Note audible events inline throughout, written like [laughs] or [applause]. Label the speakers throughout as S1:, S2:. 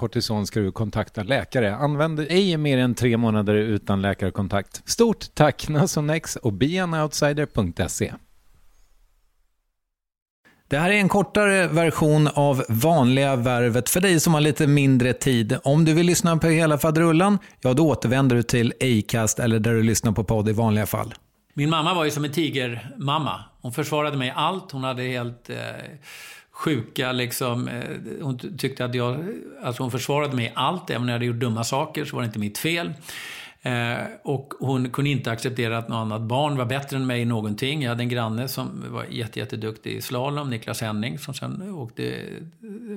S1: kortison ska du kontakta läkare. Använd ej mer än tre månader utan läkarkontakt. Stort tack Nasonex och beanoutsider.se. Det här är en kortare version av vanliga värvet för dig som har lite mindre tid. Om du vill lyssna på hela faderullan, ja då återvänder du till Acast eller där du lyssnar på podd i vanliga fall.
S2: Min mamma var ju som en tigermamma. Hon försvarade mig allt. Hon hade helt... Eh sjuka liksom. Eh, hon tyckte att jag, alltså hon försvarade mig i allt. Även när jag hade gjort dumma saker så var det inte mitt fel. Eh, och hon kunde inte acceptera att något annat barn var bättre än mig i någonting. Jag hade en granne som var jätteduktig i slalom, Niklas Henning, som sen åkte,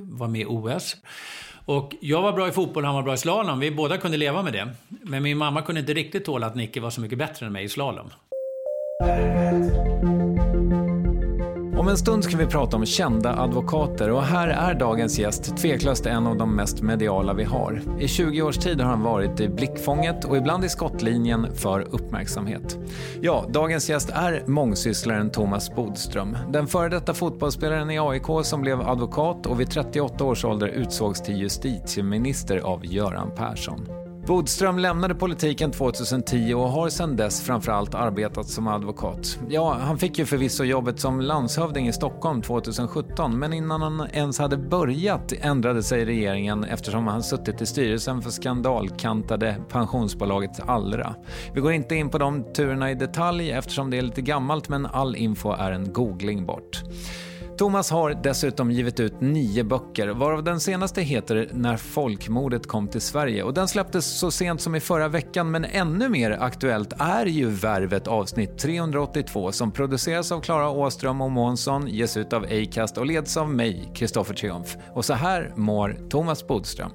S2: var med i OS. Och jag var bra i fotboll, han var bra i slalom. Vi båda kunde leva med det. Men min mamma kunde inte riktigt tåla att Nicke var så mycket bättre än mig i slalom.
S1: Om en stund ska vi prata om kända advokater och här är dagens gäst tveklöst en av de mest mediala vi har. I 20 års tid har han varit i blickfånget och ibland i skottlinjen för uppmärksamhet. Ja, dagens gäst är mångsysslaren Thomas Bodström. Den före detta fotbollsspelaren i AIK som blev advokat och vid 38 års ålder utsågs till justitieminister av Göran Persson. Bodström lämnade politiken 2010 och har sedan dess framförallt arbetat som advokat. Ja, han fick ju förvisso jobbet som landshövding i Stockholm 2017 men innan han ens hade börjat ändrade sig regeringen eftersom han suttit i styrelsen för skandalkantade pensionsbolaget Allra. Vi går inte in på de turerna i detalj eftersom det är lite gammalt men all info är en googling bort. Thomas har dessutom givit ut nio böcker, varav den senaste heter När folkmordet kom till Sverige och den släpptes så sent som i förra veckan men ännu mer aktuellt är ju Värvet avsnitt 382 som produceras av Klara Åström och Månsson, ges ut av Acast och leds av mig, Kristoffer Triumf. Och så här mår Thomas Bodström.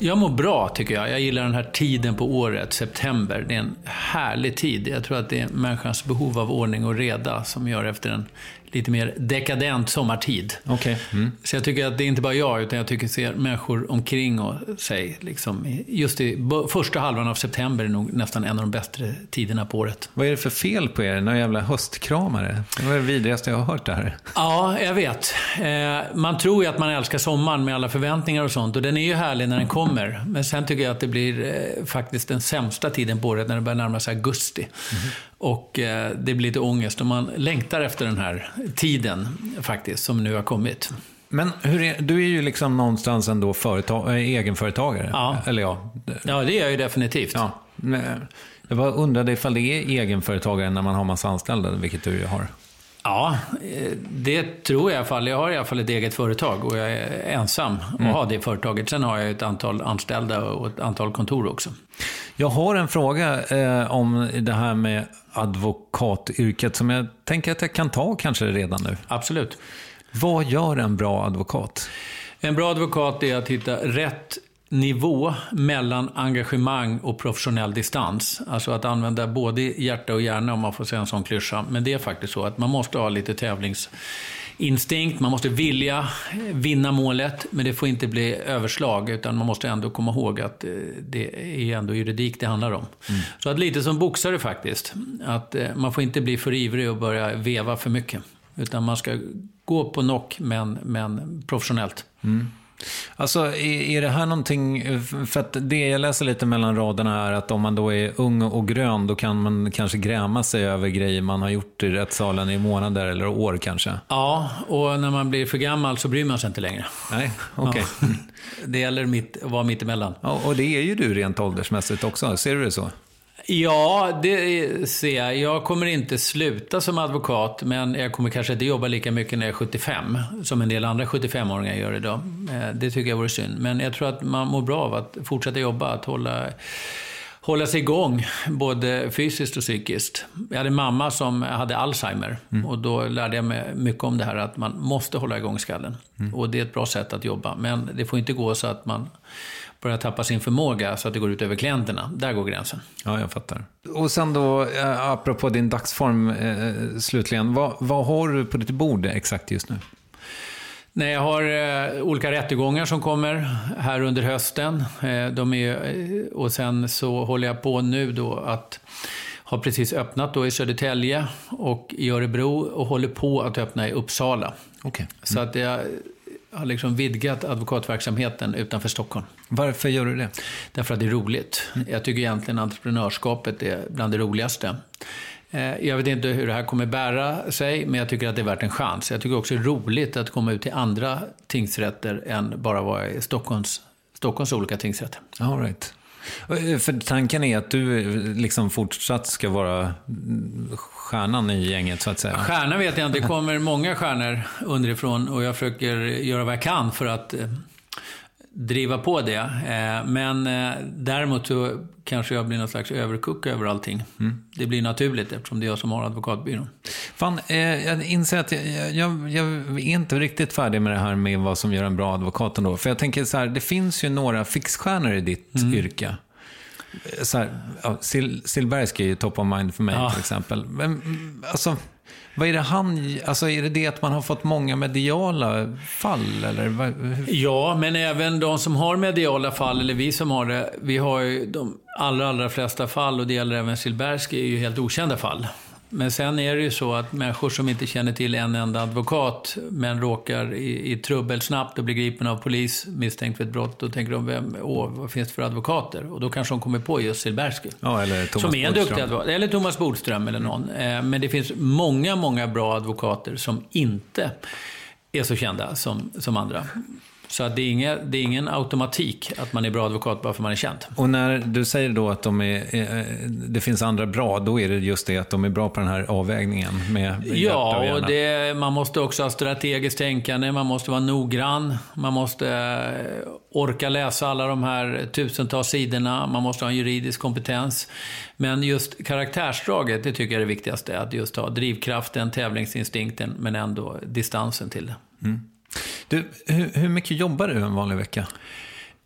S2: Jag mår bra, tycker jag. Jag gillar den här tiden på året, september. Det är en härlig tid. Jag tror att det är människans behov av ordning och reda som gör efter en lite mer dekadent sommartid.
S1: Okay. Mm.
S2: Så jag tycker att det är inte bara jag, utan jag tycker ser människor omkring och sig. Liksom, just i första halvan av september är nog nästan en av de bättre tiderna på året.
S1: Vad är det för fel på er? Några jävla höstkramare? Det var det vidrigaste jag har hört det här.
S2: Ja, jag vet. Eh, man tror ju att man älskar sommaren med alla förväntningar och sånt. Och den är ju härlig när den kommer. Men sen tycker jag att det blir eh, faktiskt den sämsta tiden på året när det börjar närma sig augusti. Mm. Och eh, det blir lite ångest och man längtar efter den här tiden faktiskt, som nu har kommit.
S1: Men hur är, du är ju liksom någonstans ändå företag, äh, egenföretagare.
S2: Ja.
S1: Eller ja.
S2: Ja, det är jag ju definitivt.
S1: Ja. Jag bara undrade ifall det är egenföretagare när man har massa anställda, vilket du ju har.
S2: Ja, eh, det tror jag i alla fall. Jag har i alla fall ett eget företag och jag är ensam och mm. har det företaget. Sen har jag ett antal anställda och ett antal kontor också.
S1: Jag har en fråga eh, om det här med advokatyrket som jag tänker att jag kan ta kanske redan nu.
S2: Absolut.
S1: Vad gör en bra advokat?
S2: En bra advokat är att hitta rätt nivå mellan engagemang och professionell distans. Alltså att använda både hjärta och hjärna om man får säga en sån klyscha. Men det är faktiskt så att man måste ha lite tävlingsinstinkt, man måste vilja vinna målet, men det får inte bli överslag, utan man måste ändå komma ihåg att eh, det är ändå juridik det handlar om. Mm. Så att lite som boxare faktiskt, att eh, man får inte bli för ivrig och börja veva för mycket. Utan man ska gå på knock, men, men professionellt.
S1: Mm. Alltså, är, är det här någonting, för att det jag läser lite mellan raderna är att om man då är ung och grön, då kan man kanske gräma sig över grejer man har gjort i rättssalen i månader eller år kanske.
S2: Ja, och när man blir för gammal så bryr man sig inte längre.
S1: Nej, okej. Okay. Ja.
S2: Det gäller mitt, att vara mittemellan.
S1: Ja, och det är ju du rent åldersmässigt också, ser du det så?
S2: Ja, det ser jag. Jag kommer inte sluta som advokat, men jag kommer kanske inte jobba lika mycket när jag är 75, som en del andra 75-åringar gör idag. Eh, det tycker jag vore synd. Men jag tror att man mår bra av att fortsätta jobba, att hålla hålla sig igång, både fysiskt och psykiskt. Jag hade en mamma som hade Alzheimer mm. och då lärde jag mig mycket om det här att man måste hålla igång skallen. Mm. Och det är ett bra sätt att jobba, men det får inte gå så att man börjar tappa sin förmåga så att det går ut över klienterna. Där går gränsen.
S1: Ja, jag fattar. Och sen då, eh, apropå din dagsform eh, slutligen. Vad, vad har du på ditt bord exakt just nu?
S2: Nej, jag har eh, olika rättegångar som kommer här under hösten. Eh, de är, eh, och sen så håller jag på nu då att har precis öppnat då i Södertälje och i Örebro och håller på att öppna i Uppsala.
S1: Okay. Mm.
S2: Så att jag har liksom vidgat advokatverksamheten utanför Stockholm.
S1: Varför gör du det?
S2: Därför att det är roligt. Jag tycker egentligen entreprenörskapet är bland det roligaste. Eh, jag vet inte hur det här kommer bära sig, men jag tycker att det är värt en chans. Jag tycker också det är roligt att komma ut till andra tingsrätter än bara vara i Stockholms, Stockholms olika tingsrätter.
S1: All right. Eh, för tanken är att du eh, liksom fortsatt ska vara mm, stjärnan i gänget, så att säga?
S2: Stjärna vet jag inte. Det kommer många stjärnor underifrån och jag försöker göra vad jag kan för att eh, driva på det. Eh, men eh, däremot så kanske jag blir någon slags överkuck över allting. Mm. Det blir naturligt eftersom det är jag som har advokatbyrån.
S1: Fan, eh, jag inser att jag, jag, jag, är inte riktigt färdig med det här med vad som gör en bra advokat ändå. För jag tänker så här, det finns ju några fixstjärnor i ditt mm. yrke. Så här, ja, Sil Silberski är ju top of mind för mig ja. till exempel. Men alltså... Vad är det han, alltså är det det att man har fått många mediala fall eller?
S2: Ja, men även de som har mediala fall, eller vi som har det, vi har ju de allra, allra flesta fall och det gäller även Silberski, är ju helt okända fall. Men sen är det ju så att människor som inte känner till en enda advokat, men råkar i, i trubbel snabbt och blir gripen av polis misstänkt för ett brott, då tänker de, vem, åh, vad finns det för advokater? Och då kanske de kommer på just Silbersky.
S1: Ja, eller Thomas
S2: som är en duktig advokat. Eller Thomas Bodström eller någon. Eh, men det finns många, många bra advokater som inte är så kända som, som andra. Så att det, är inga, det är ingen automatik att man är bra advokat bara för man är känd.
S1: Och när du säger då att de är, eh, det finns andra bra, då är det just det att de är bra på den här avvägningen med
S2: Ja, och det, man måste också ha strategiskt tänkande, man måste vara noggrann, man måste eh, orka läsa alla de här tusentals sidorna, man måste ha en juridisk kompetens. Men just karaktärsdraget, det tycker jag är det viktigaste. Att just ha drivkraften, tävlingsinstinkten, men ändå distansen till det.
S1: Mm. Du, hur, hur mycket jobbar du en vanlig vecka?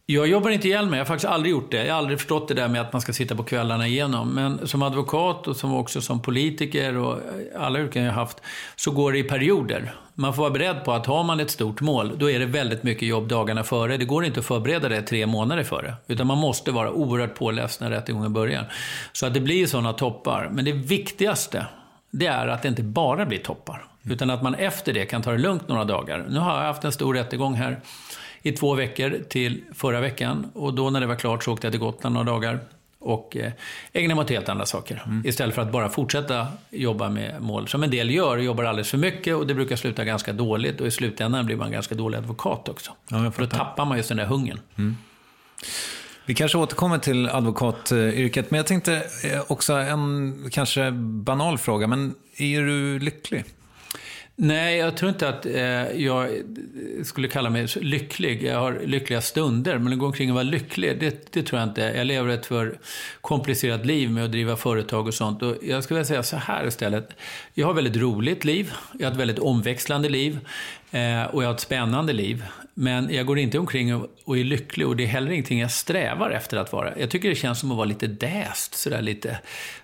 S2: Jag jobbar inte ihjäl mig, jag har faktiskt aldrig gjort det. Jag har aldrig förstått det där med att man ska sitta på kvällarna igenom. Men som advokat och som också som politiker och alla yrken jag har haft, så går det i perioder. Man får vara beredd på att har man ett stort mål, då är det väldigt mycket jobb dagarna före. Det går inte att förbereda det tre månader före. Utan man måste vara oerhört påläst när rättegången börjar. Så att det blir sådana toppar. Men det viktigaste, det är att det inte bara blir toppar. Utan att man efter det kan ta det lugnt några dagar. Nu har jag haft en stor rättegång här i två veckor till förra veckan. Och då när det var klart så åkte jag till Gotland några dagar och eh, ägna mig åt helt andra saker. Mm. Istället för att bara fortsätta jobba med mål. Som en del gör, jobbar alldeles för mycket och det brukar sluta ganska dåligt. Och i slutändan blir man ganska dålig advokat också. Ja, för då tappar man just den där hungern. Mm.
S1: Vi kanske återkommer till advokatyrket, men jag tänkte eh, också en kanske banal fråga, men är du lycklig?
S2: Nej, jag tror inte att eh, jag skulle kalla mig lycklig. Jag har lyckliga stunder, men att gå omkring och vara lycklig, det, det, tror jag inte. Jag lever ett för komplicerat liv med att driva företag och sånt. Och jag skulle vilja säga så här istället. Jag har ett väldigt roligt liv. Jag har ett väldigt omväxlande liv. Eh, och jag har ett spännande liv. Men jag går inte omkring och, är lycklig och det är heller ingenting jag strävar efter att vara. Jag tycker det känns som att vara lite däst, sådär lite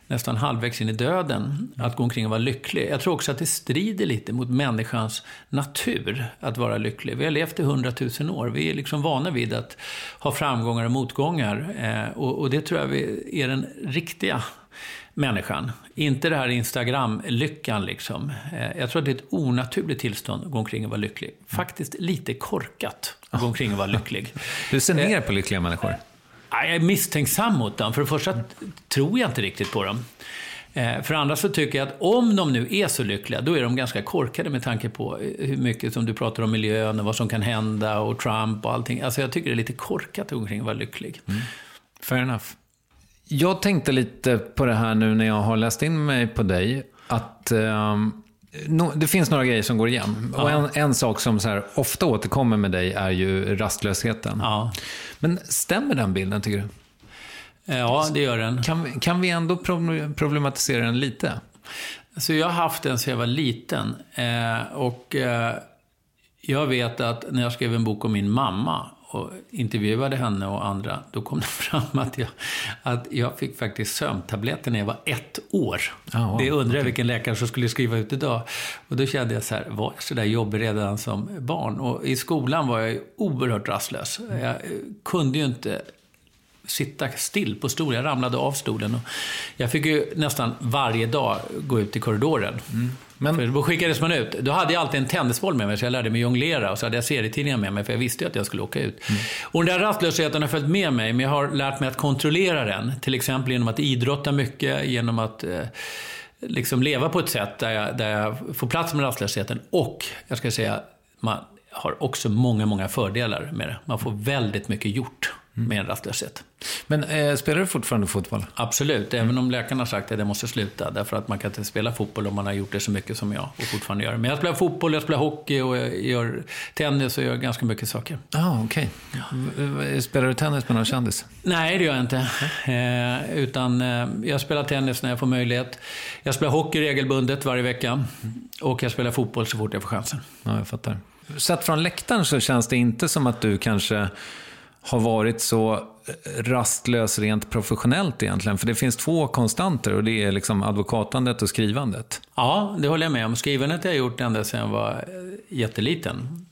S2: nästan halvvägs in i döden, att gå omkring och vara lycklig. Jag tror också att det strider lite mot människans natur att vara lycklig. Vi har levt i hundratusen år. Vi är liksom vana vid att ha framgångar och motgångar. Eh, och det tror jag är den riktiga människan. Inte det här Instagram-lyckan liksom. Eh, jag tror att det är ett onaturligt tillstånd att gå omkring och vara lycklig. Faktiskt lite korkat att gå omkring och vara lycklig. [laughs]
S1: Du ser ner på lyckliga människor?
S2: Jag är misstänksam mot dem. För det första tror jag inte riktigt på dem. Eh, för andra så tycker jag att om de nu är så lyckliga, då är de ganska korkade med tanke på hur mycket som du pratar om miljön och vad som kan hända och Trump och allting. Alltså jag tycker det är lite korkat att gå omkring och vara lycklig. Mm.
S1: Fair enough. Jag tänkte lite på det här nu när jag har läst in mig på dig. Att um, no, det finns några grejer som går igen. Ja. Och en, en, sak som så här, ofta återkommer med dig är ju rastlösheten. Ja. Men stämmer den bilden tycker du?
S2: Ja, det gör den.
S1: Kan, kan vi ändå problematisera den lite?
S2: Alltså jag har haft den sedan jag var liten. Eh, och eh, jag vet att när jag skrev en bok om min mamma och intervjuade henne och andra, då kom det [laughs] fram att jag, att jag fick faktiskt sömntabletter när jag var ett år. Oh, det undrar jag vilken läkare som skulle skriva ut idag. Och då kände jag så här, var jag så där jobbig redan som barn? Och i skolan var jag oerhört rastlös. Jag kunde ju inte sitta still på stolen. Jag ramlade av stolen. Och jag fick ju nästan varje dag gå ut i korridoren. Mm. Men... För då skickades man ut. Då hade jag alltid en tennisboll med mig, så jag lärde mig jonglera. Och så hade jag serietidningar med mig, för jag visste ju att jag skulle åka ut. Mm. Och den där rastlösheten har följt med mig, men jag har lärt mig att kontrollera den. Till exempel genom att idrotta mycket, genom att eh, liksom leva på ett sätt där jag, där jag får plats med rastlösheten. Och, jag ska säga, man har också många, många fördelar med det. Man får väldigt mycket gjort med en rastlöshet.
S1: Men eh, spelar du fortfarande fotboll?
S2: Absolut, även om läkarna har sagt att jag måste sluta. Därför att man kan inte spela fotboll om man har gjort det så mycket som jag och fortfarande gör. Men jag spelar fotboll, jag spelar hockey och jag gör tennis och gör ganska mycket saker.
S1: Ah, okej. Okay. Ja. Spelar du tennis med någon kändis?
S2: Nej, det gör jag inte. Eh, utan eh, jag spelar tennis när jag får möjlighet. Jag spelar hockey regelbundet varje vecka. Och jag spelar fotboll så fort jag får chansen.
S1: Ja, jag fattar. Sett från läktaren så känns det inte som att du kanske har varit så eh, rastlös rent professionellt egentligen. För det finns två konstanter och det är liksom advokatandet och skrivandet.
S2: Ja, det håller jag med om. Skrivandet har jag gjort ända sedan jag var eh, jätteliten.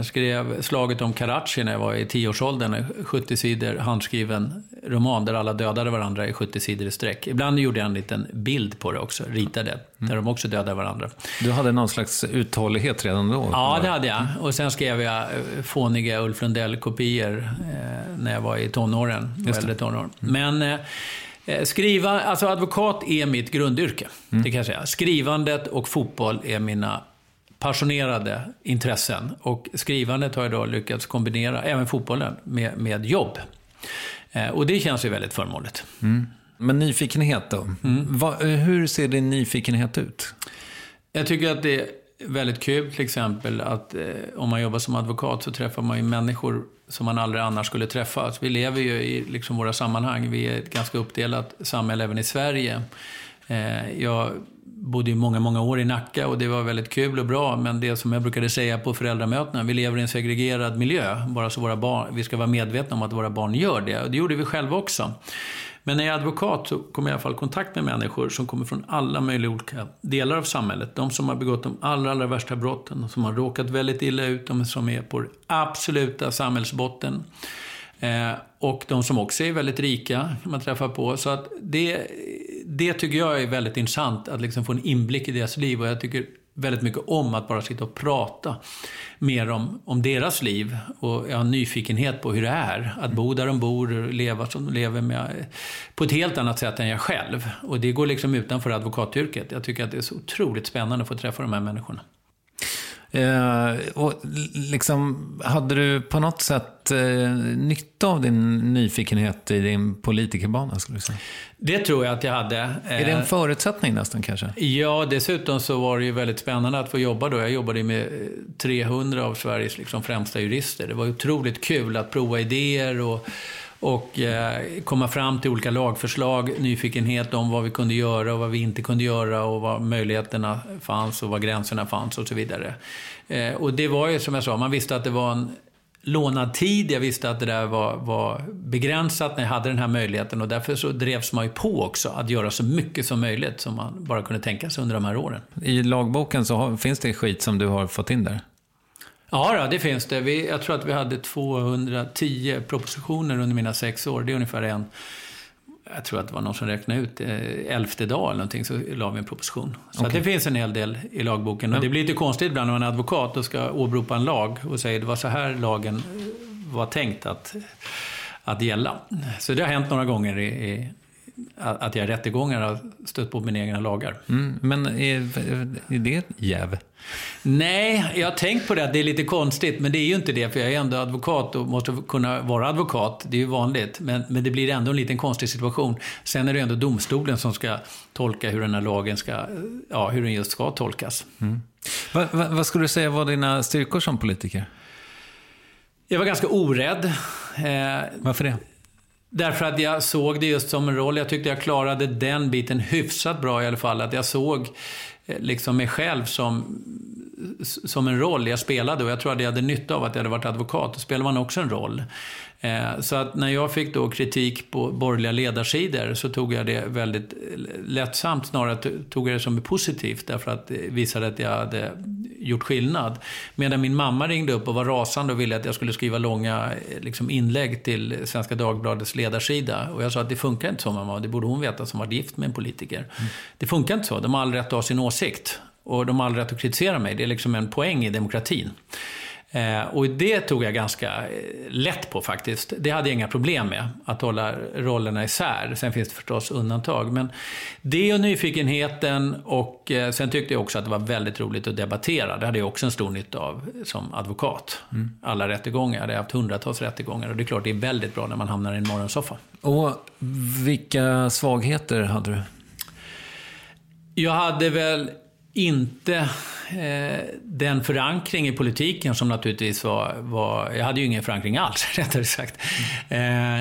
S2: Jag skrev Slaget om Karachi när jag var i tioårsåldern, 70 sidor handskriven roman där alla dödade varandra i 70 sidor i sträck. Ibland gjorde jag en liten bild på det också, ritade, mm. där de också dödade varandra.
S1: Du hade någon slags uthållighet redan då?
S2: Ja, det hade jag. Och sen skrev jag eh, fåniga Ulf Lundell-kopior eh, när jag var i tonåren, äldre tonåren. Mm. Men eh, Skriva, alltså advokat är mitt grundyrke, mm. det kan jag säga. Skrivandet och fotboll är mina passionerade intressen. Och skrivandet har jag då lyckats kombinera, även fotbollen, med, med jobb. Eh, och det känns ju väldigt förmånligt.
S1: Mm. Men nyfikenhet då? Mm. Va, hur ser din nyfikenhet ut?
S2: Jag tycker att det är väldigt kul till exempel att eh, om man jobbar som advokat så träffar man ju människor som man aldrig annars skulle träffa. Alltså, vi lever ju i liksom, våra sammanhang. Vi är ett ganska uppdelat samhälle även i Sverige. Eh, jag bodde ju många, många år i Nacka och det var väldigt kul och bra. Men det som jag brukade säga på föräldramötena, vi lever i en segregerad miljö. Bara så våra barn, vi ska vara medvetna om att våra barn gör det. Och det gjorde vi själva också. Men när jag är advokat så kommer jag i alla fall i kontakt med människor som kommer från alla möjliga olika delar av samhället. De som har begått de allra, allra värsta brotten, de som har råkat väldigt illa ut, de som är på absoluta samhällsbotten. Eh, och de som också är väldigt rika man träffar på. Så att det, det tycker jag är väldigt intressant, att liksom få en inblick i deras liv. Och jag tycker väldigt mycket om att bara sitta och prata mer om, om deras liv. Och jag har en nyfikenhet på hur det är att bo där de bor, och leva som de lever med, på ett helt annat sätt än jag själv. Och det går liksom utanför advokatyrket. Jag tycker att det är så otroligt spännande att få träffa de här människorna.
S1: Eh, och liksom, hade du på något sätt eh, nytta av din nyfikenhet i din politikerbana? Skulle du säga?
S2: Det tror jag att jag hade.
S1: Är det en förutsättning nästan kanske?
S2: Ja, dessutom så var det ju väldigt spännande att få jobba då. Jag jobbade med 300 av Sveriges liksom främsta jurister. Det var otroligt kul att prova idéer och och eh, komma fram till olika lagförslag, nyfikenhet om vad vi kunde göra och vad vi inte kunde göra och vad möjligheterna fanns och var gränserna fanns och så vidare. Eh, och det var ju som jag sa, man visste att det var en lånad tid. Jag visste att det där var, var begränsat när jag hade den här möjligheten och därför så drevs man ju på också att göra så mycket som möjligt som man bara kunde tänka sig under de här åren.
S1: I lagboken så har, finns det skit som du har fått in där?
S2: Ja, det finns det. Vi, jag tror att vi hade 210 propositioner under mina sex år. Det är ungefär en jag tror att det var någon som räknade ut, eh, elfte dag eller någonting, så la vi en proposition. Så okay. det finns en hel del i lagboken. Och det blir lite konstigt ibland när man är advokat och ska åberopa en lag och säger det var så här lagen var tänkt att, att gälla. Så det har hänt några gånger i, i att jag i rättegångar har stött på mina egna lagar.
S1: Mm, men är, är det jäv?
S2: Nej, jag har tänkt på det att det är lite konstigt, men det är ju inte det, för jag är ändå advokat och måste kunna vara advokat. Det är ju vanligt, men, men det blir ändå en liten konstig situation. Sen är det ändå domstolen som ska tolka hur den här lagen ska, ja, hur den just ska tolkas. Mm.
S1: Va, va, vad skulle du säga var dina styrkor som politiker?
S2: Jag var ganska orädd.
S1: Eh, Varför det?
S2: Därför att jag såg det just som en roll. Jag tyckte jag klarade den biten hyfsat bra i alla fall. Att jag såg Eh, liksom mig själv som, som en roll jag spelade. Och jag tror att jag hade nytta av att jag hade varit advokat. Då spelar man också en roll. Eh, så att när jag fick då kritik på borgerliga ledarsidor så tog jag det väldigt lättsamt. Snarare tog jag det som positivt därför att det visade att jag hade gjort skillnad. Medan min mamma ringde upp och var rasande och ville att jag skulle skriva långa liksom, inlägg till Svenska Dagbladets ledarsida. Och jag sa att det funkar inte så mamma, det borde hon veta som var gift med en politiker. Mm. Det funkar inte så, de har all rätt att ha sin åsikt. Och de har all rätt att kritisera mig, det är liksom en poäng i demokratin. Eh, och det tog jag ganska eh, lätt på faktiskt. Det hade jag inga problem med, att hålla rollerna isär. Sen finns det förstås undantag. Men det och nyfikenheten och eh, sen tyckte jag också att det var väldigt roligt att debattera. Det hade jag också en stor nytta av som advokat. Mm. Alla rättegångar, jag hade haft hundratals rättegångar och det är klart det är väldigt bra när man hamnar i en morgonsoffa.
S1: Och vilka svagheter hade du?
S2: Jag hade väl inte eh, den förankring i politiken som naturligtvis var, var... Jag hade ju ingen förankring alls, [laughs] rättare sagt. Eh,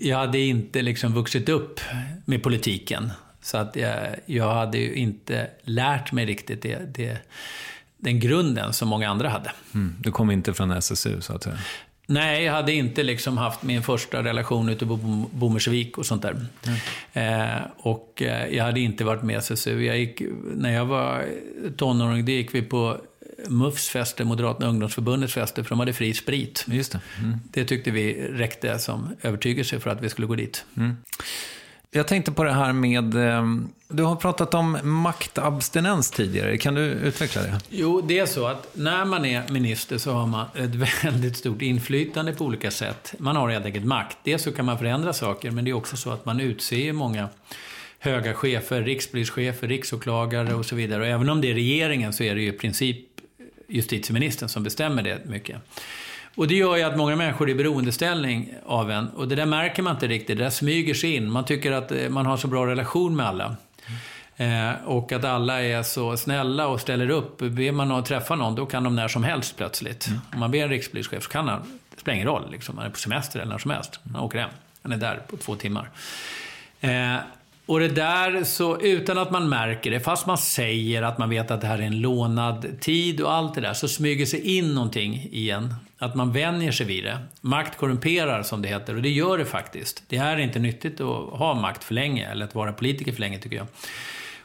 S2: jag hade inte liksom vuxit upp med politiken. Så att jag, jag hade ju inte lärt mig riktigt det, det, den grunden som många andra hade.
S1: Mm, du kom inte från SSU, så att säga?
S2: Nej, jag hade inte liksom haft min första relation ute på Bommersvik och sånt där. Mm. Eh, och eh, jag hade inte varit med i SSU. Jag gick, när jag var tonåring, det gick vi på MUFs fester, Moderata ungdomsförbundets fester, för de hade fri sprit.
S1: Just det. Mm.
S2: det tyckte vi räckte som övertygelse för att vi skulle gå dit. Mm.
S1: Jag tänkte på det här med, ehm, du har pratat om maktabstinens tidigare. Kan du utveckla det?
S2: Jo, det är så att när man är minister så har man ett [laughs] väldigt stort inflytande på olika sätt. Man har helt enkelt makt. Dels så kan man förändra saker, men det är också så att man utser många höga chefer, rikspolischefer, riksåklagare och så vidare. Och även om det är regeringen så är det ju i princip justitieministern som bestämmer det mycket. Och det gör ju att många människor är i beroendeställning av en. Och det där märker man inte riktigt, det där smyger sig in. Man tycker att eh, man har så bra relation med alla. Eh, och att alla är så snälla och ställer upp. Ber man att träffa någon, då kan de när som helst plötsligt. Mm. Om man ber en rikspolischef så kan han, det spelar ingen roll, liksom. han är på semester eller när som helst. Han åker hem. Han är där på två timmar. Eh, och det där, så utan att man märker det, fast man säger att man vet att det här är en lånad tid och allt det där, så smyger sig in någonting igen. Att man vänjer sig vid det. Makt korrumperar, som det heter, och det gör det faktiskt. Det är inte nyttigt att ha makt för länge, eller att vara politiker för länge, tycker jag.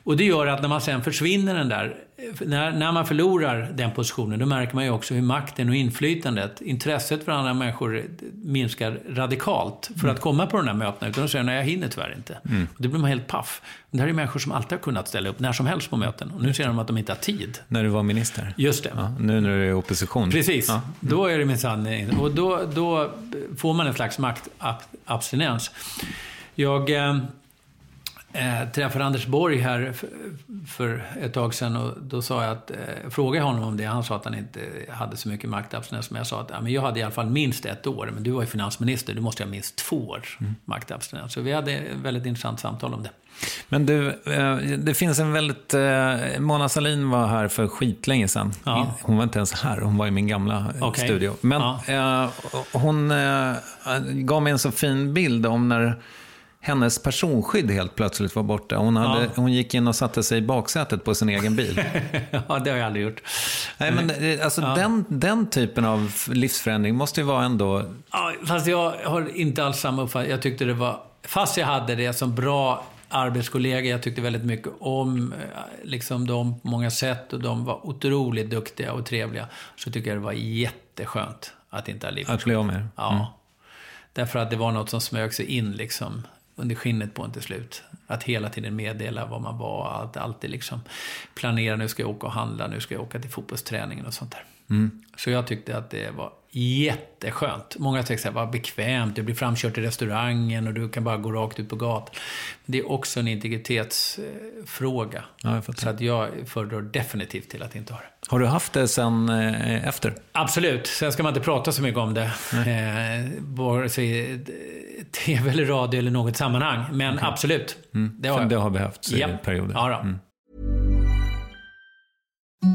S2: Och det gör att när man sen försvinner den där, när, när man förlorar den positionen, då märker man ju också hur makten och inflytandet, intresset för andra människor minskar radikalt för mm. att komma på de här mötena. Utan de säger, nej jag hinner tyvärr inte. Mm. Och då blir man helt paff. Det här är människor som alltid har kunnat ställa upp när som helst på möten. Och nu ser de att de inte har tid.
S1: När du var minister?
S2: Just det.
S1: Ja, nu när du är i opposition?
S2: Precis. Ja. Mm. Då är det minsann, och då, då får man en slags maktabstinens. Jag eh, eh, träffade Anders Borg här för ett tag sedan och då sa jag att, eh, frågade honom om det. Han sa att han inte hade så mycket maktabstinens. Men jag sa att ja, men jag hade i alla fall minst ett år. Men du var ju finansminister, du måste ha minst två års mm. maktabstinens. Så vi hade ett väldigt intressant samtal om det.
S1: Men du, eh, det finns en väldigt... Eh, Mona Salin var här för skitlänge sedan. Ja. Hon var inte ens här, hon var i min gamla okay. studio. Men ja. hon gav mig en så fin bild om när hennes personskydd helt plötsligt var borta. Hon, hade, ja. hon gick in och satte sig i baksätet på sin egen bil. [laughs]
S2: ja, det har jag aldrig gjort.
S1: Nej, men eh, alltså, ja. den, den typen av livsförändring måste ju vara ändå...
S2: Ja, fast jag har inte alls samma uppfattning. Jag tyckte det var... Fast jag hade det som bra arbetskollegor, jag tyckte väldigt mycket om eh, liksom, dem på många sätt och de var otroligt duktiga och trevliga. Så tycker jag det var jätteskönt att inte ha livet.
S1: Att bli av med
S2: Ja. Mm. Därför att det var något som smög sig in liksom under skinnet på en till slut. Att hela tiden meddela vad man var, att alltid liksom planera, nu ska jag åka och handla, nu ska jag åka till fotbollsträningen och sånt där. Mm. Så jag tyckte att det var jätteskönt. Många säger att vad bekvämt, du blir framkört i restaurangen och du kan bara gå rakt ut på gatan. Det är också en integritetsfråga. Ja, så att jag föredrar definitivt till att inte ha det.
S1: Har du haft det sen eh, efter?
S2: Absolut. Sen ska man inte prata så mycket om det. Eh, vare sig tv eller radio eller något sammanhang. Men okay. absolut.
S1: Mm. Det, har, det har behövts i perioder.
S2: Ja.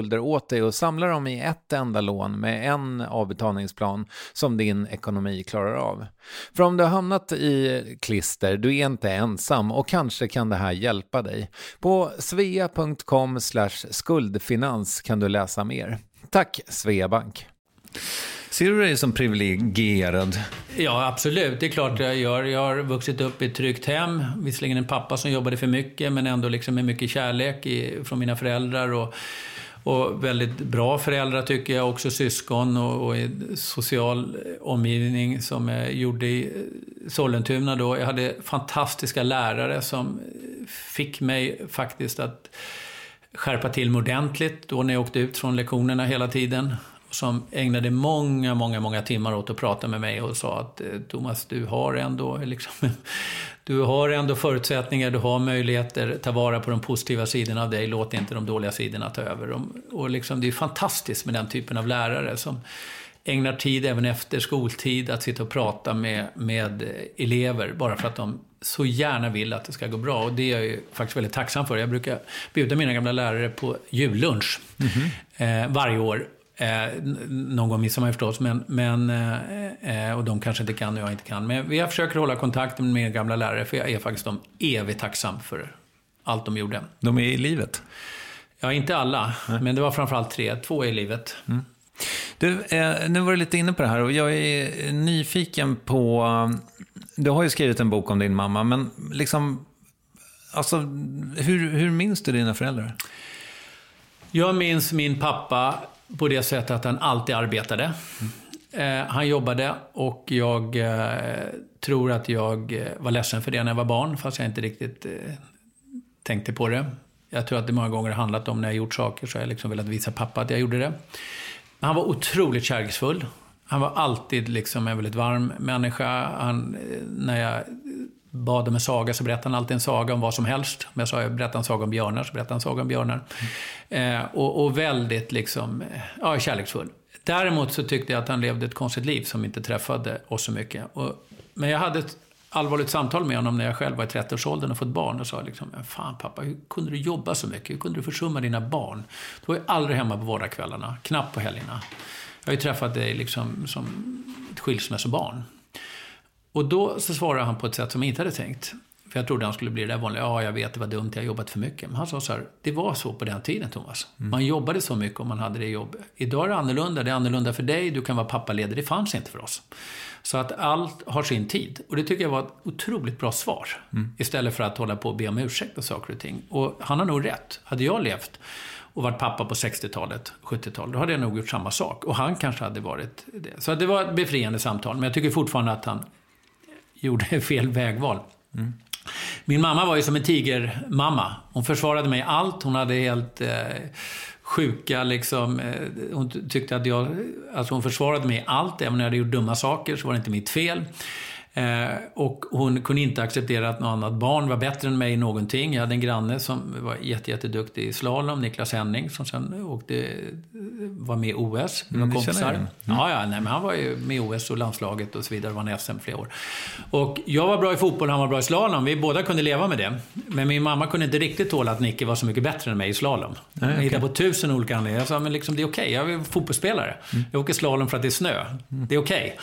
S1: skulder åt dig och samla dem i ett enda lån med en avbetalningsplan som din ekonomi klarar av. För om du har hamnat i klister, du är inte ensam och kanske kan det här hjälpa dig. På svea.com skuldfinans kan du läsa mer. Tack Sveabank! Ser du dig som privilegierad?
S2: Ja, absolut. Det är klart jag gör. Jag har vuxit upp i ett tryggt hem. Visserligen en pappa som jobbade för mycket, men ändå liksom med mycket kärlek i, från mina föräldrar. Och, och väldigt bra föräldrar tycker jag, också syskon och, och social omgivning som jag gjorde i eh, Sollentuna då. Jag hade fantastiska lärare som fick mig faktiskt att skärpa till mig ordentligt då när jag åkte ut från lektionerna hela tiden som ägnade många, många, många timmar åt att prata med mig och sa att eh, Thomas, du har ändå, [laughs] liksom, du har ändå förutsättningar, du har möjligheter, ta vara på de positiva sidorna av dig, låt inte de dåliga sidorna ta över. Och liksom, det är fantastiskt med den typen av lärare som ägnar tid även efter skoltid att sitta och prata med, med elever bara för att de så gärna vill att det ska gå bra. Och det är jag ju faktiskt väldigt tacksam för. Jag brukar bjuda mina gamla lärare på jullunch mm -hmm. eh, varje år. Eh, någon gång midsommar förstås, men, men, eh, eh, och de kanske inte kan och jag inte kan. Men jag försöker hålla kontakt med mina gamla lärare, för jag är faktiskt dem evigt tacksam för allt de gjorde.
S1: De är i livet?
S2: Ja, inte alla, Nej. men det var framförallt tre. Två är i livet. Mm.
S1: Du, eh, nu var du lite inne på det här och jag är nyfiken på... Du har ju skrivit en bok om din mamma, men liksom... Alltså, hur, hur minns du dina föräldrar?
S2: Jag minns min pappa på det sättet att han alltid arbetade. Mm. han jobbade och jag eh, tror att jag eh, var ledsen för det när jag var barn, fast jag inte riktigt eh, tänkte på det. Jag tror att det många gånger har handlat om när jag gjort saker så har jag liksom velat visa pappa att jag gjorde det. Han var otroligt kärleksfull. Han var alltid liksom en väldigt varm människa. Han, när jag bad om en saga så berättade han alltid en saga om vad som helst. Om jag sa jag berättade en saga om björnar så berättade han en saga om björnar. Mm. Eh, och, och, väldigt liksom, eh, ja, kärleksfull. Däremot så tyckte jag att han levde ett konstigt liv som inte träffade oss så mycket. Och, men jag hade ett allvarligt samtal med honom när jag själv var i 30-årsåldern och fått barn och sa liksom, fan pappa, hur kunde du jobba så mycket? Hur kunde du försumma dina barn? Du var ju aldrig hemma på vardagskvällarna, knappt på helgerna. Jag har ju träffat dig liksom som ett skilsmässobarn. Och då så svarade han på ett sätt som jag inte hade tänkt. För jag trodde han skulle bli det där vanliga, ja jag vet, det var dumt, jag har jobbat för mycket. Men han sa så här, det var så på den tiden Thomas. Mm. Man jobbade så mycket om man hade det jobbet. Idag är det annorlunda, det är annorlunda för dig, du kan vara pappaledig, det fanns inte för oss. Så att allt har sin tid. Och det tycker jag var ett otroligt bra svar. Mm. Istället för att hålla på och be om ursäkt och saker och ting. Och han har nog rätt. Hade jag levt och varit pappa på 60-talet, 70-talet, då hade jag nog gjort samma sak. Och han kanske hade varit det. Så det var ett befriande samtal. Men jag tycker fortfarande att han gjorde [laughs] fel vägval. Mm. Min mamma var ju som en tigermamma. Hon försvarade mig allt. Hon hade helt eh, sjuka liksom. Eh, hon tyckte att jag... Alltså hon försvarade mig allt. Även när jag hade gjort dumma saker så var det inte mitt fel. Eh, och hon kunde inte acceptera att något annat barn var bättre än mig i någonting. Jag hade en granne som var jätteduktig i slalom, Niklas Henning, som sen åkte, var med i OS. Vi var mm, kompisar. Mm. Ja, ja, nej, men han var ju med i OS och landslaget och så vidare, vann SM flera år. Och jag var bra i fotboll, han var bra i slalom. Vi båda kunde leva med det. Men min mamma kunde inte riktigt tåla att Nicke var så mycket bättre än mig i slalom. Nej, okay. Jag hittade på tusen olika anledningar. Jag sa, men liksom, det är okej, okay. jag är fotbollsspelare. Mm. Jag åker slalom för att det är snö. Mm. Det är okej. Okay.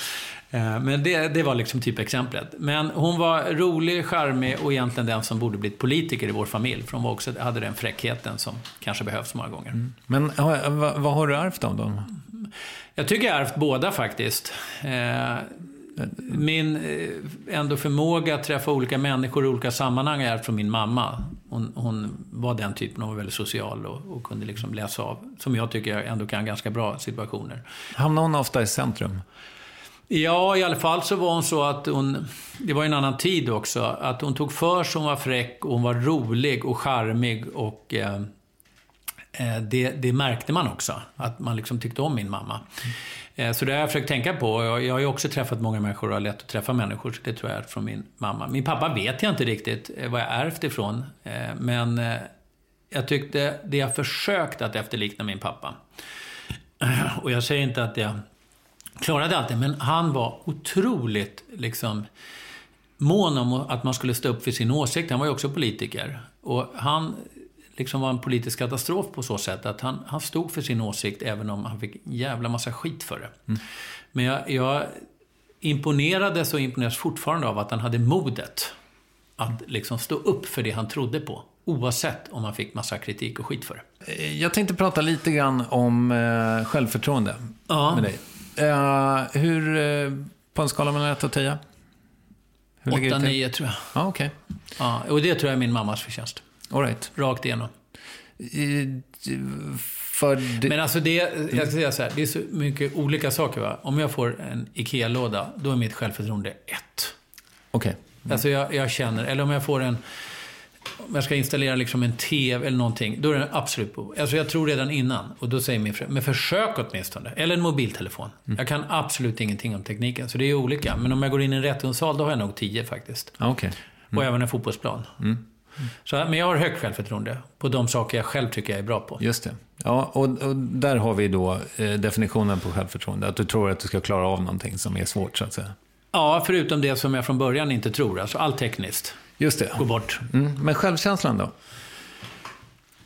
S2: Eh, men det, det var liksom typexemplet. Men hon var rolig, charmig och egentligen den som borde blivit politiker i vår familj. För hon var också, hade den fräckheten som kanske behövs många gånger. Mm.
S1: Men vad, vad, har du ärvt av dem?
S2: Jag tycker jag har ärvt båda faktiskt. Eh, min eh, ändå förmåga att träffa olika människor i olika sammanhang är från min mamma. Hon, hon, var den typen, hon var väldigt social och, och, kunde liksom läsa av, som jag tycker jag ändå kan, ganska bra situationer.
S1: Hamnar hon ofta i centrum?
S2: Ja, i alla fall så var hon så att hon... Det var en annan tid också. Att hon tog för sig, hon var fräck, och hon var rolig och charmig och... Eh, eh, det, det, märkte man också, att man liksom tyckte om min mamma. Mm. så det har jag försökt tänka på. Jag, jag har ju också träffat många människor och har lätt att träffa människor, så det tror jag är från min mamma. Min pappa vet jag inte riktigt eh, vad jag ärvt ifrån. men jag tyckte det jag försökt att efterlikna min pappa. [clears throat] Och jag säger inte att jag klarade allt det, men han var otroligt liksom mån om att man skulle stå upp för sin åsikt. Han var ju också politiker. Och han liksom var en politisk katastrof på så sätt att han, han stod för sin åsikt även om han fick en jävla massa skit för det. Mm. Men jag, jag imponerades och imponeras fortfarande av att han hade modet att liksom stå upp för det han trodde på. Oavsett om han fick massa kritik och skit för det.
S1: Eh, jag tänkte prata lite grann om eh, självförtroende ja. med dig. Eh, hur, eh, på en skala mellan 1 och 10?
S2: 8-9 tror jag.
S1: Ja, okej.
S2: Okay. Ja, och det tror jag är min mammas förtjänst.
S1: All right.
S2: Rakt igenom.
S1: För det...
S2: Men alltså det, jag ska säga så här, det är så mycket olika saker. Va? Om jag får en IKEA-låda, då är mitt självförtroende 1.
S1: Okej. Okay.
S2: Mm. Alltså jag, jag, känner, eller om jag får en om jag ska installera liksom en TV eller någonting, då är det absolut på. Alltså jag tror redan innan, och då säger min fru, men försök åtminstone. Eller en mobiltelefon. Mm. Jag kan absolut ingenting om tekniken, så det är olika. Men om jag går in i en rättegångssal, då har jag nog 10 faktiskt.
S1: Okay.
S2: Mm. Och även en fotbollsplan. Mm. Så, men jag har högt självförtroende på de saker jag själv tycker jag är bra på.
S1: Just det. Ja, och, och där har vi då eh, definitionen på självförtroende. Att du tror att du ska klara av någonting som är svårt, så att säga.
S2: Ja, förutom det som jag från början inte tror. Alltså allt tekniskt.
S1: Just det.
S2: Går bort.
S1: Mm. Men självkänslan då?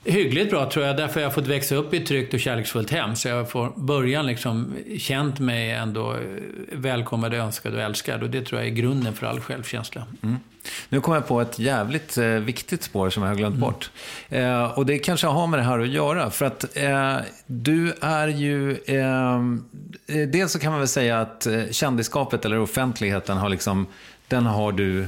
S2: Hyggligt bra tror jag, därför har jag fått växa upp i ett tryggt och kärleksfullt hem. Så jag har från början liksom känt mig ändå välkomnad, önskad och älskad. Och det tror jag är grunden för all självkänsla.
S1: Mm. Nu kom jag på ett jävligt eh, viktigt spår som jag har glömt mm. bort. Eh, och det kanske har med det här att göra. För att eh, du är ju... Eh, dels så kan man väl säga att eh, kändisskapet eller offentligheten har liksom... Den har du Eh,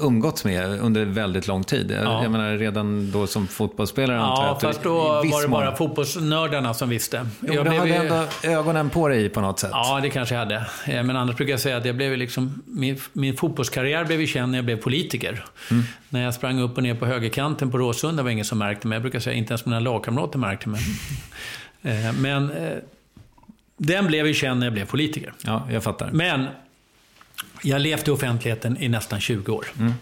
S1: umgåtts med under väldigt lång tid. Ja. Jag menar redan då som fotbollsspelare
S2: ja, antar jag. Ja, fast då var det bara fotbollsnördarna som visste.
S1: Jo, jag du hade ju... ändå ögonen på dig på något sätt.
S2: Ja, det kanske jag hade. Eh, men annars brukar jag säga att jag blev liksom, min, min fotbollskarriär blev ju känd när jag blev politiker. Mm. När jag sprang upp och ner på högerkanten på Råsunda var ingen som märkte mig. Jag brukar säga inte ens mina lagkamrater märkte mig. [laughs] Eh, men den blev ju känd när jag blev politiker.
S1: Ja, jag fattar.
S2: Men jag har levt i offentligheten i nästan 20 år. Mm.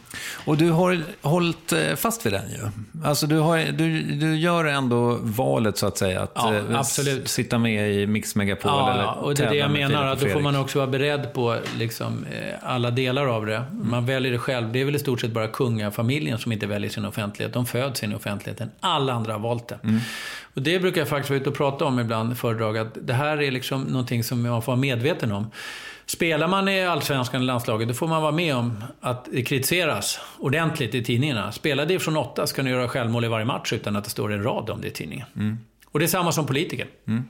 S1: Och du har hållit eh, fast vid den ju. Alltså du, har, du, du gör ändå valet så att säga att
S2: ja, eh, absolut.
S1: sitta med i Mix Megapol
S2: ja,
S1: eller
S2: och det är det jag menar. Att då får man också vara beredd på liksom, eh, alla delar av det. Mm. Man väljer det själv. Det är väl i stort sett bara kungafamiljen som inte väljer sin offentlighet. De föds in i offentligheten. Alla andra har valt det. Mm. Och det brukar jag faktiskt vara ute och prata om ibland, föredrag. Att det här är liksom någonting som man får vara medveten om. Spelar man i Allsvenskan i landslaget, då får man vara med om att det kritiseras ordentligt i tidningarna. Spelar division 8 ska du göra självmål i varje match utan att det står en rad om det i tidningen. Mm. Och det är samma som politiker. Mm.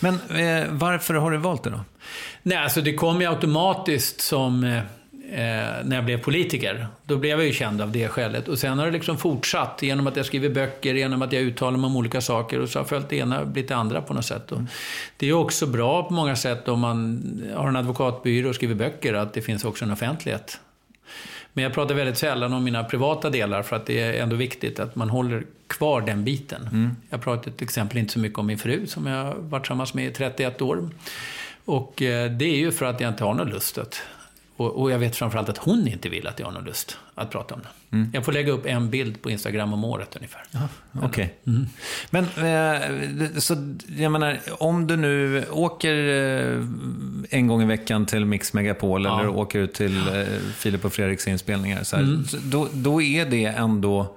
S1: Men eh, varför har du valt det då?
S2: Nej, alltså det kom ju automatiskt som eh, eh, när jag blev politiker. Då blev jag ju känd av det skälet. Och sen har det liksom fortsatt genom att jag skriver böcker, genom att jag uttalar mig om olika saker. Och så har följt det ena blivit det andra på något sätt. Mm. Det är också bra på många sätt om man har en advokatbyrå och skriver böcker, att det finns också en offentlighet. Men jag pratar väldigt sällan om mina privata delar för att det är ändå viktigt att man håller kvar den biten. Mm. Jag pratar till exempel inte så mycket om min fru som jag har varit tillsammans med i 31 år. Och eh, det är ju för att jag inte har någon lust att och, och, jag vet framförallt att hon inte vill att jag har någon lust att prata om det. Mm. Jag får lägga upp en bild på Instagram om året ungefär.
S1: Okej. Okay. Mm. Men, eh, så jag menar, om du nu åker eh, en gång i veckan till Mix Megapol ja. eller åker ut till eh, Filip och Fredriks inspelningar, så här, mm. då, då är det ändå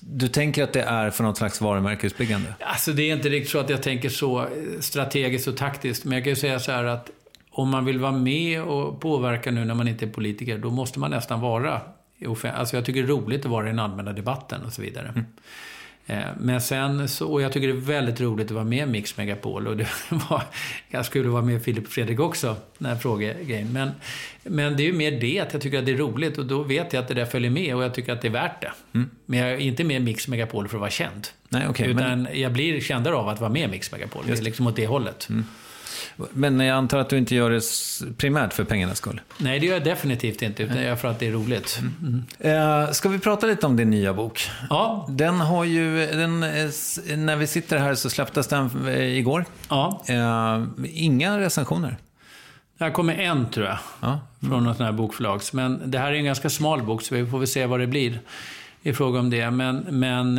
S1: du tänker att det är för något slags varumärkesbyggande?
S2: Alltså det är inte riktigt så att jag tänker så strategiskt och taktiskt. Men jag kan ju säga så här att om man vill vara med och påverka nu när man inte är politiker, då måste man nästan vara Alltså jag tycker det är roligt att vara i den allmänna debatten och så vidare. Mm. Eh, men sen så, och jag tycker det är väldigt roligt att vara med i Mix Megapol. Och det [laughs] var, jag skulle vara med Filip och Fredrik också, den här frågegrejen. Men, men det är ju mer det, att jag tycker att det är roligt och då vet jag att det där följer med och jag tycker att det är värt det. Mm. Men jag är inte med i Mix Megapol för att vara känd.
S1: Nej, okay,
S2: utan men... jag blir kändare av att vara med i Mix Megapol. Det är liksom åt det hållet. Mm.
S1: Men jag antar att du inte gör det primärt för pengarnas skull?
S2: Nej, det gör jag definitivt inte, utan jag gör för att det är roligt. Mm.
S1: Mm. ska vi prata lite om din nya bok?
S2: Ja.
S1: Den har ju, den, när vi sitter här så släpptes den eh, igår.
S2: Ja.
S1: Eh, inga recensioner?
S2: Det kommer en, tror jag, ja. från något sånt här bokförlag. Men det här är en ganska smal bok, så vi får väl se vad det blir i fråga om det. Men, men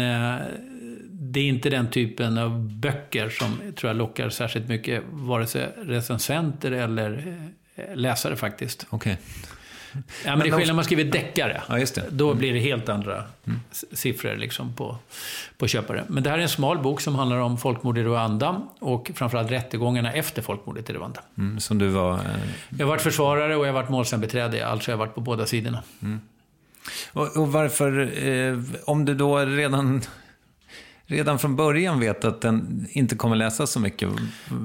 S2: det är inte den typen av böcker som tror jag lockar särskilt mycket, vare sig recensenter eller eh, läsare faktiskt.
S1: Okay.
S2: Ja, men, det är skillnad när man skriver deckare.
S1: Ja, just det.
S2: Då blir det helt andra s- siffror liksom på, på köpare. Men det här är en smal bok som handlar om folkmordet i Rwanda och framförallt rättegångarna efter folkmordet i Rwanda.
S1: Mm, som du var... eh,
S2: Jag har varit försvarare och jag har varit målsägandebiträde, alltså jag har varit på båda sidorna.
S1: Och, och varför, eh, om du då redan, redan från början vet att den inte kommer läsas så mycket.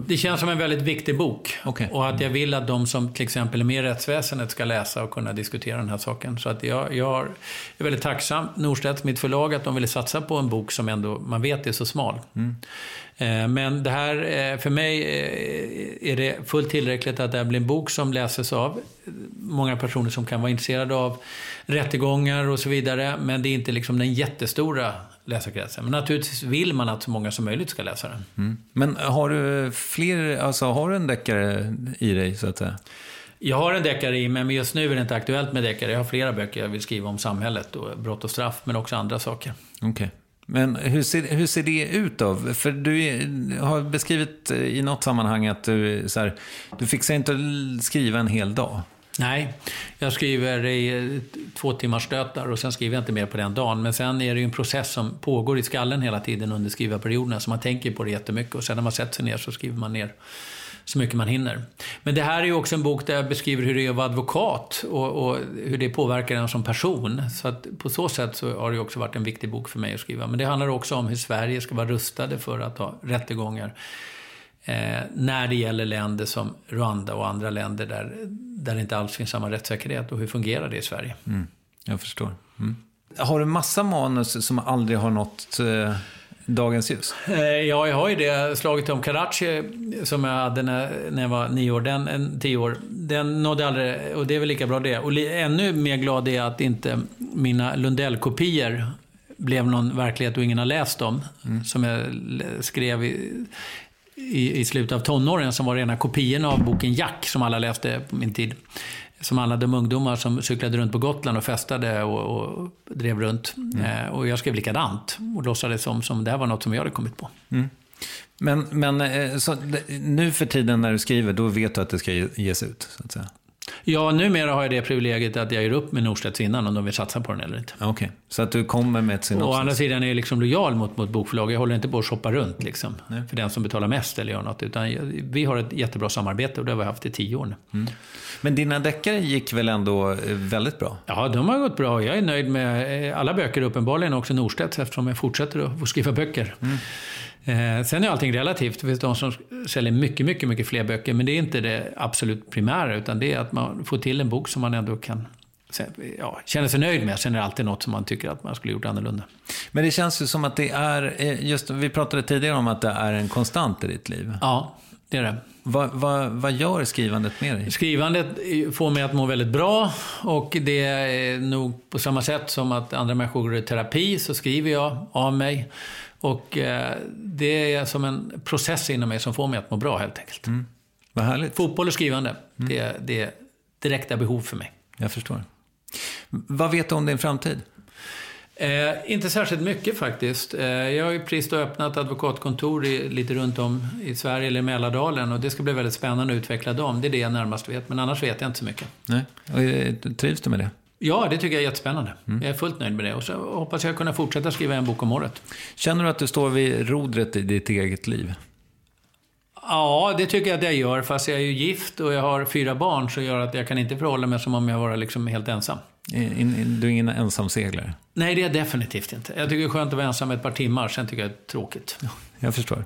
S2: Det känns som en väldigt viktig bok.
S1: Okej.
S2: Och att jag vill att de som till exempel är med i rättsväsendet ska läsa och kunna diskutera den här saken. Så att jag, jag är väldigt tacksam, Norstedts, mitt förlag, att de ville satsa på en bok som ändå man vet är så smal. Eh, Men det här, eh, för mig eh, är det fullt tillräckligt att det här blir en bok som läses av många personer som kan vara intresserade av rättegångar och så vidare. Men det är inte liksom den jättestora läsarkretsen. Men naturligtvis vill man att så många som möjligt ska läsa den.
S1: Men har du fler, alltså har du en deckare i dig så att säga?
S2: Jag har en deckare i mig, men just nu är det inte aktuellt med deckare. Jag har flera böcker jag vill skriva om samhället och brott och straff, men också andra saker.
S1: Okej. Men hur ser, hur ser det ut då? För du är, har beskrivit i något sammanhang att du, så här, du fixar inte att skriva en hel dag.
S2: Nej, jag skriver i eh, två timmars stötar och sen skriver jag inte mer på den dagen. Men sen är det ju en process som pågår i skallen hela tiden under skrivarperioderna, så man tänker på det jättemycket. Och sen när man sätter sig ner så skriver man ner så mycket man hinner. Men det här är ju också en bok där jag beskriver hur det är att vara advokat och, och hur det påverkar en som person. Så att på så sätt så har det ju också varit en viktig bok för mig att skriva. Men det handlar också om hur Sverige ska vara rustade för att ha rättegångar eh, när det gäller länder som Rwanda och andra länder där, där det inte alls finns samma rättssäkerhet. Och hur fungerar det i Sverige?
S1: Jag förstår. Mm. Har du massa manus som aldrig har nått eh, dagens ljus?
S2: Eh, Ja, jag har ju det. Slaget om Karachi som jag hade när, när jag var nio år, den, en, tio år, den nådde aldrig, och det är väl lika bra det. Och li, ännu mer glad är jag att inte mina Lundell-kopior blev någon verklighet och ingen har läst dem. Som jag skrev i, i, i slutet av tonåren, som var rena kopiorna av boken Jack, som alla läste på min tid. Som handlade om ungdomar som cyklade runt på Gotland och festade och, och drev runt. Eh, och jag skrev likadant och låtsades som, som det här var något som jag hade kommit på.
S1: Men, men eh, så, nu för tiden när du skriver, då vet du att det ska ge- ges ut, så att säga?
S2: Ja, numera har jag det privilegiet att jag gör upp med Norstedts innan om de vill satsa på den eller inte.
S1: Okej, så att du kommer med ett synopsis?
S2: Å andra sidan är jag liksom lojal mot, mot bokförlag. Jag håller inte på att shoppa runt liksom, för den som betalar mest eller gör något. Utan vi har ett jättebra samarbete och det har vi haft i tio år nu.
S1: Men dina deckare gick väl ändå eh, väldigt bra?
S2: Ja, de har gått bra. Jag är nöjd med eh, alla böcker, uppenbarligen också Norstedts eftersom jag fortsätter att skriva böcker. Eh, sen är allting relativt. Det finns de som säljer mycket, mycket, mycket fler böcker. Men det är inte det absolut primära, utan det är att man får till en bok som man ändå kan ja, känna sig nöjd med. Sen är det alltid något som man tycker att man skulle gjort annorlunda.
S1: Men det känns ju som att det är, eh, just vi pratade tidigare om att det är en konstant i ditt liv.
S2: Ja, det är det.
S1: Vad, vad, vad gör skrivandet med dig?
S2: Skrivandet får mig att må väldigt bra och det är nog på samma sätt som att andra människor går i terapi så skriver jag av mig. Och eh, det är som en process inom mig som får mig att må bra helt enkelt.
S1: Vad härligt.
S2: Fotboll och skrivande, det, är- det är direkta behov för mig.
S1: Jag förstår. Vad vet du om din framtid?
S2: Eh, inte särskilt mycket faktiskt. Eh, jag har ju precis öppnat advokatkontor i, lite runt om i Sverige eller i Mälardalen och det ska bli väldigt spännande att utveckla dem. Det är det jag närmast vet, men annars vet jag inte så mycket.
S1: Nej. Och, eh, Trivs du med det?
S2: Ja, det tycker jag är jättespännande. Jag är fullt nöjd med det och så hoppas jag kunna fortsätta skriva en bok om året.
S1: Känner du att du står vid rodret i ditt eget liv?
S2: Ja, det tycker jag att jag gör, fast jag är ju gift och jag har fyra barn så gör att jag kan inte förhålla mig som om jag var liksom helt ensam.
S1: In, in, du är ingen ensamseglare?
S2: Nej, det är jag definitivt inte. Jag tycker det är skönt att vara ensam ett par timmar, sen tycker jag det är tråkigt.
S1: Jag förstår.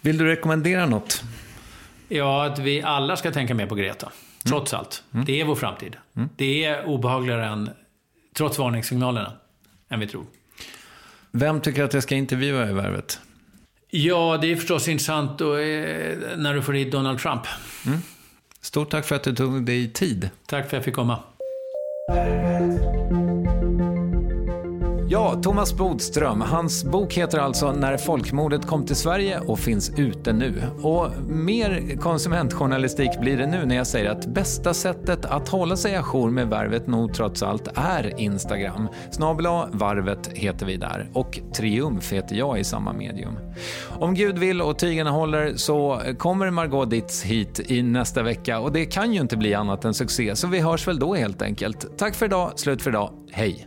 S1: Vill du rekommendera något?
S2: Ja, att vi alla ska tänka mer på Greta. Trots allt. Det är vår framtid. Det är obehagligare än, trots varningssignalerna, än vi tror.
S1: Vem tycker att jag ska intervjua i Värvet?
S2: Ja, det är förstås intressant då, eh, när du får hit Donald Trump.
S1: Stort tack för att du tog dig tid.
S2: Tack för att jag fick komma.
S1: Ja, Thomas Bodström. Hans bok heter alltså När folkmordet kom till Sverige och finns ute nu. Och mer konsumentjournalistik blir det nu när jag säger att bästa sättet att hålla sig ajour med Värvet nog trots allt är Instagram. Snabla Varvet heter vi där och Triumf heter jag i samma medium. Om Gud vill och tygarna håller så kommer Margot Ditz hit i nästa vecka och det kan ju inte bli annat än succé så vi hörs väl då helt enkelt. Tack för idag, slut för idag, hej!